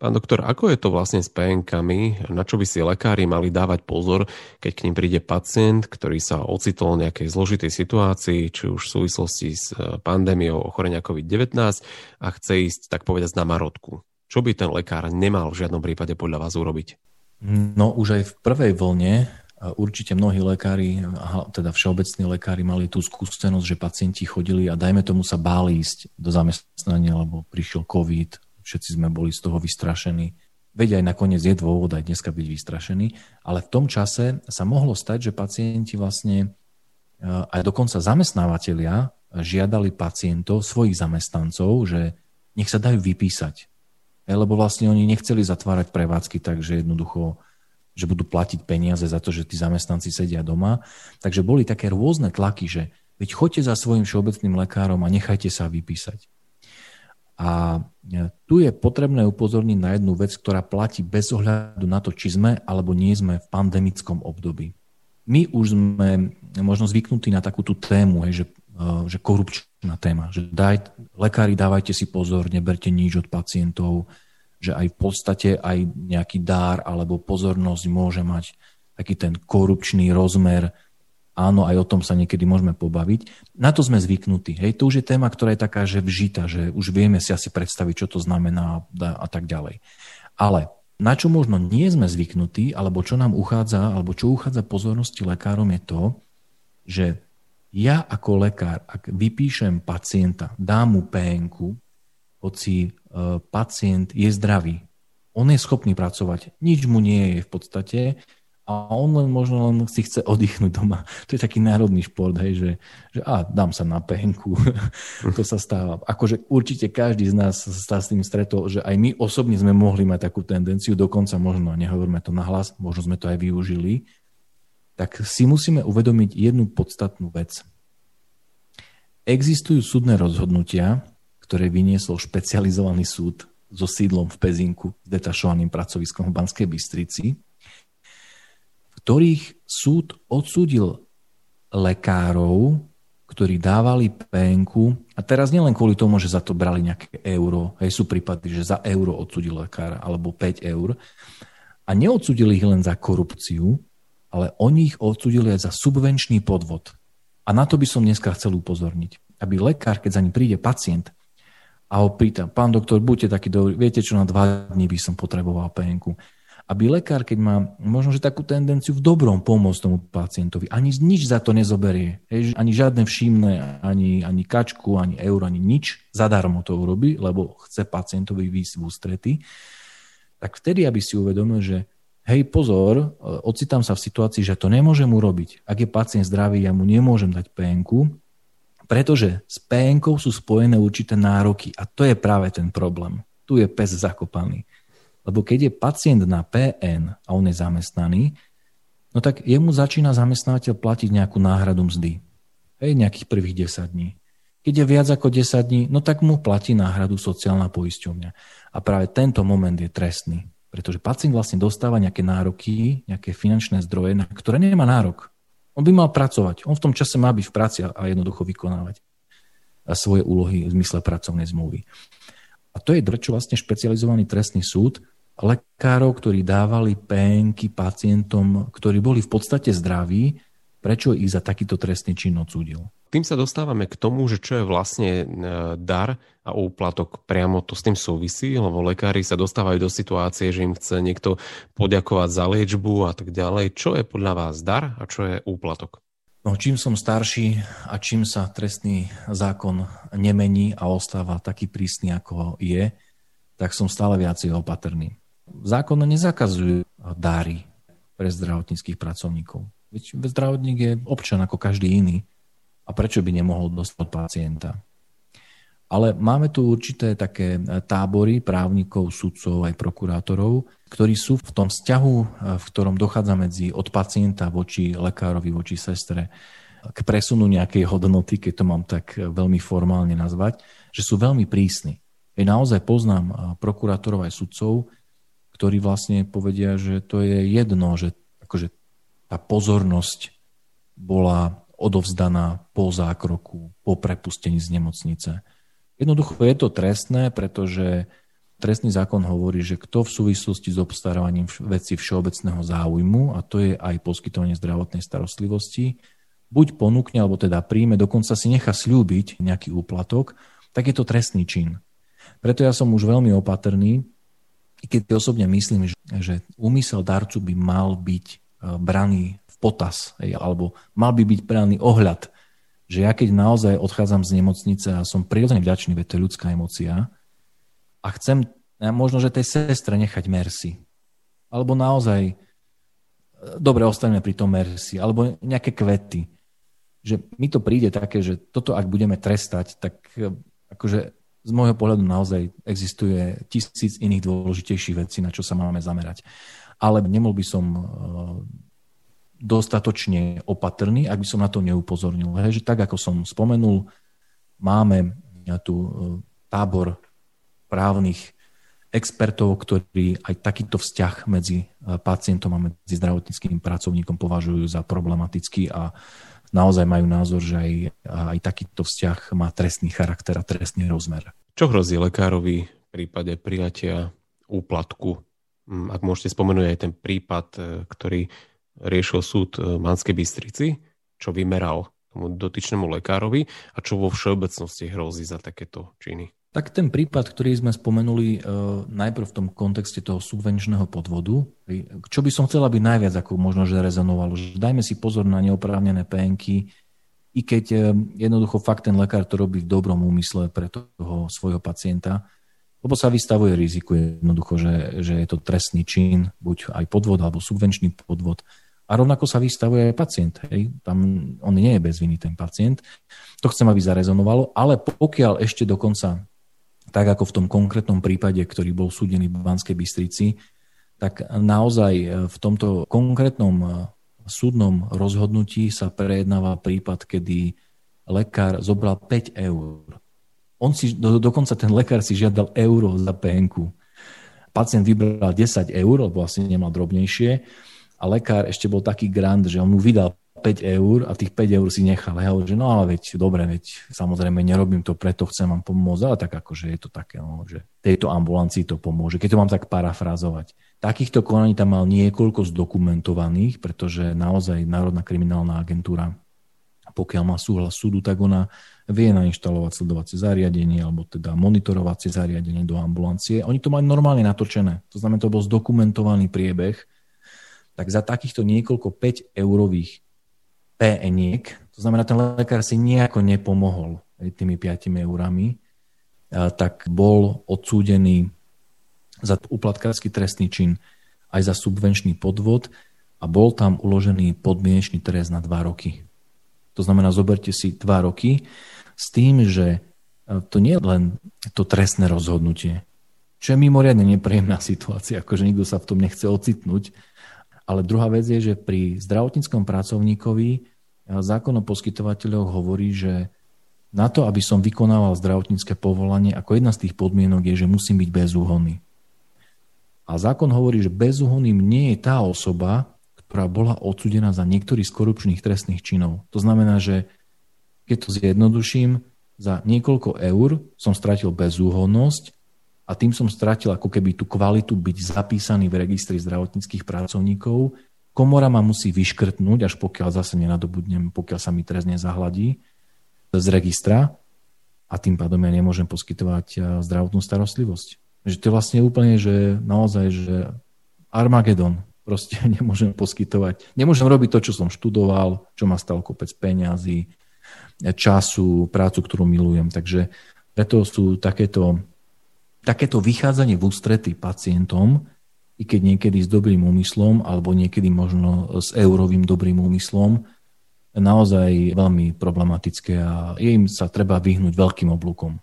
Pán doktor, ako je to vlastne s PNK-mi? Na čo by si lekári mali dávať pozor, keď k ním príde pacient, ktorý sa ocitol v nejakej zložitej situácii, či už v súvislosti s e, pandémiou ochorenia COVID-19 a chce ísť, tak povedať, na marotku? Čo by ten lekár nemal v žiadnom prípade podľa vás urobiť? No už aj v prvej vlne určite mnohí lekári, teda všeobecní lekári mali tú skúsenosť, že pacienti chodili a dajme tomu sa báli ísť do zamestnania, lebo prišiel COVID, všetci sme boli z toho vystrašení. Veď aj nakoniec je dôvod aj dneska byť vystrašený, ale v tom čase sa mohlo stať, že pacienti vlastne e, aj dokonca zamestnávateľia žiadali pacientov, svojich zamestnancov, že nech sa dajú vypísať. E, lebo vlastne oni nechceli zatvárať prevádzky, takže jednoducho že budú platiť peniaze za to, že tí zamestnanci sedia doma. Takže boli také rôzne tlaky, že veď choďte za svojim všeobecným lekárom a nechajte sa vypísať. A e, tu je potrebné upozorniť na jednu vec, ktorá platí bez ohľadu na to, či sme alebo nie sme v pandemickom období. My už sme možno zvyknutí na takú tú tému, že, e, že korupčná téma, že daj, lekári dávajte si pozor, neberte nič od pacientov, že aj v podstate aj nejaký dár alebo pozornosť môže mať taký ten korupčný rozmer, áno, aj o tom sa niekedy môžeme pobaviť. Na to sme zvyknutí. Hej, to už je téma, ktorá je taká, že vžita, že už vieme si asi predstaviť, čo to znamená a, a tak ďalej. Ale na čo možno nie sme zvyknutí, alebo čo nám uchádza, alebo čo uchádza pozornosti lekárom je to, že ja ako lekár, ak vypíšem pacienta, dám mu PNK, hoci e, pacient je zdravý, on je schopný pracovať, nič mu nie je v podstate, a on len možno len si chce oddychnúť doma. To je taký národný šport, hej, že, že a, dám sa na penku. to sa stáva. Akože určite každý z nás sa s tým stretol, že aj my osobne sme mohli mať takú tendenciu, dokonca možno, nehovoríme to nahlas, možno sme to aj využili, tak si musíme uvedomiť jednu podstatnú vec. Existujú súdne rozhodnutia, ktoré vyniesol špecializovaný súd so sídlom v Pezinku s detašovaným pracoviskom v Banskej Bystrici, ktorých súd odsúdil lekárov, ktorí dávali penku, a teraz nielen kvôli tomu, že za to brali nejaké euro, hej, sú prípady, že za euro odsúdil lekára, alebo 5 eur, a neodsúdili ich len za korupciu, ale oni ich odsúdili aj za subvenčný podvod. A na to by som dneska chcel upozorniť. Aby lekár, keď za ním príde pacient a ho pýta, pán doktor, buďte taký dobrý, viete čo, na dva dní by som potreboval penku aby lekár, keď má možno, že takú tendenciu v dobrom pomôcť tomu pacientovi, ani nič za to nezoberie, hej, ani žiadne všimné, ani, ani kačku, ani euro, ani nič, zadarmo to urobí, lebo chce pacientovi výsť v ústrety, tak vtedy, aby si uvedomil, že hej, pozor, ocitám sa v situácii, že to nemôžem urobiť. Ak je pacient zdravý, ja mu nemôžem dať PNK, pretože s PNK sú spojené určité nároky a to je práve ten problém. Tu je pes zakopaný. Lebo keď je pacient na PN a on je zamestnaný, no tak jemu začína zamestnávateľ platiť nejakú náhradu mzdy. Hej, nejakých prvých 10 dní. Keď je viac ako 10 dní, no tak mu platí náhradu sociálna poisťovňa. A práve tento moment je trestný, pretože pacient vlastne dostáva nejaké nároky, nejaké finančné zdroje, na ktoré nemá nárok. On by mal pracovať. On v tom čase má byť v práci a jednoducho vykonávať svoje úlohy v zmysle pracovnej zmluvy. A to je drčo vlastne špecializovaný trestný súd lekárov, ktorí dávali penky pacientom, ktorí boli v podstate zdraví, prečo ich za takýto trestný čin odsúdil. Tým sa dostávame k tomu, že čo je vlastne e, dar a úplatok. Priamo to s tým súvisí, lebo lekári sa dostávajú do situácie, že im chce niekto poďakovať za liečbu a tak ďalej. Čo je podľa vás dar a čo je úplatok? No, čím som starší a čím sa trestný zákon nemení a ostáva taký prísny, ako je, tak som stále viac opatrný. Zákon nezakazuje dáry pre zdravotníckých pracovníkov. Veď zdravotník je občan ako každý iný. A prečo by nemohol dostať pacienta? Ale máme tu určité také tábory právnikov, sudcov aj prokurátorov, ktorí sú v tom vzťahu, v ktorom dochádza medzi od pacienta voči lekárovi, voči sestre, k presunu nejakej hodnoty, keď to mám tak veľmi formálne nazvať, že sú veľmi prísni. Ja naozaj poznám prokurátorov aj sudcov, ktorí vlastne povedia, že to je jedno, že akože tá pozornosť bola odovzdaná po zákroku, po prepustení z nemocnice Jednoducho je to trestné, pretože trestný zákon hovorí, že kto v súvislosti s obstarávaním veci všeobecného záujmu, a to je aj poskytovanie zdravotnej starostlivosti, buď ponúkne, alebo teda príjme, dokonca si nechá slúbiť nejaký úplatok, tak je to trestný čin. Preto ja som už veľmi opatrný, keď osobne myslím, že úmysel darcu by mal byť e, braný v potaz, alebo mal by byť braný ohľad, že ja keď naozaj odchádzam z nemocnice a som prirodzene vďačný, veď to je ľudská emocia, a chcem možno, že tej sestre nechať mercy, alebo naozaj, e, dobre, ostaneme pri tom mercy, alebo nejaké kvety, že mi to príde také, že toto ak budeme trestať, tak e, akože z môjho pohľadu naozaj existuje tisíc iných dôležitejších vecí, na čo sa máme zamerať. Ale nemol by som e, dostatočne opatrný, ak by som na to neupozornil. Hej, že tak, ako som spomenul, máme tu e, tábor právnych expertov, ktorí aj takýto vzťah medzi e, pacientom a medzi zdravotníckým pracovníkom považujú za problematický a naozaj majú názor, že aj, aj takýto vzťah má trestný charakter a trestný rozmer. Čo hrozí lekárovi v prípade prijatia úplatku? Mm, ak môžete spomenúť aj ten prípad, e, ktorý riešil súd Manskej Bystrici, čo vymeral tomu dotyčnému lekárovi a čo vo všeobecnosti hrozí za takéto činy. Tak ten prípad, ktorý sme spomenuli e, najprv v tom kontexte toho subvenčného podvodu, čo by som chcela byť najviac ako možno, že rezonovalo, že dajme si pozor na neoprávnené penky, i keď e, jednoducho fakt ten lekár to robí v dobrom úmysle pre toho svojho pacienta, lebo sa vystavuje riziku jednoducho, že, že je to trestný čin, buď aj podvod alebo subvenčný podvod. A rovnako sa vystavuje aj pacient. Hej. Tam on nie je bez viny, ten pacient. To chcem, aby zarezonovalo, ale pokiaľ ešte dokonca tak ako v tom konkrétnom prípade, ktorý bol súdený v Banskej Bystrici, tak naozaj e, v tomto konkrétnom e, súdnom rozhodnutí sa prejednáva prípad, kedy lekár zobral 5 eur. On si, do, dokonca ten lekár si žiadal euro za penku. Pacient vybral 10 eur, lebo asi nemal drobnejšie a lekár ešte bol taký grand, že on mu vydal 5 eur a tých 5 eur si nechal. Ja že no ale veď, dobre, veď samozrejme nerobím to preto, chcem vám pomôcť, ale tak akože je to také, no, že tejto ambulancii to pomôže. Keď to mám tak parafrázovať. Takýchto konaní tam mal niekoľko zdokumentovaných, pretože naozaj Národná kriminálna agentúra, pokiaľ má súhlas súdu, tak ona vie nainštalovať sledovacie zariadenie alebo teda monitorovacie zariadenie do ambulancie. Oni to majú normálne natočené. To znamená, to bol zdokumentovaný priebeh, tak za takýchto niekoľko 5 eurových PNiek, to znamená, ten lekár si nejako nepomohol tými 5 eurami, tak bol odsúdený za uplatkársky trestný čin aj za subvenčný podvod a bol tam uložený podmienečný trest na 2 roky. To znamená, zoberte si 2 roky s tým, že to nie je len to trestné rozhodnutie, čo je mimoriadne nepríjemná situácia, akože nikto sa v tom nechce ocitnúť, ale druhá vec je, že pri zdravotníckom pracovníkovi eh, zákon o poskytovateľoch hovorí, že na to, aby som vykonával zdravotnícke povolanie, ako jedna z tých podmienok je, že musím byť bezúhonný. A zákon hovorí, že bezúhonným nie je tá osoba, ktorá bola odsudená za niektorý z korupčných trestných činov. To znamená, že keď to zjednoduším, za niekoľko eur som stratil bezúhonnosť a tým som stratil ako keby tú kvalitu byť zapísaný v registri zdravotníckých pracovníkov. Komora ma musí vyškrtnúť, až pokiaľ zase nenadobudnem, pokiaľ sa mi trest nezahladí z registra a tým pádom ja nemôžem poskytovať eh, zdravotnú starostlivosť. Že to je vlastne úplne, že naozaj, že Armagedon proste nemôžem poskytovať. Nemôžem robiť to, čo som študoval, čo ma stalo kopec peňazí, času, prácu, ktorú milujem. Takže preto sú takéto takéto vychádzanie v ústrety pacientom, i keď niekedy s dobrým úmyslom, alebo niekedy možno s eurovým dobrým úmyslom, naozaj veľmi problematické a im sa treba vyhnúť veľkým oblúkom.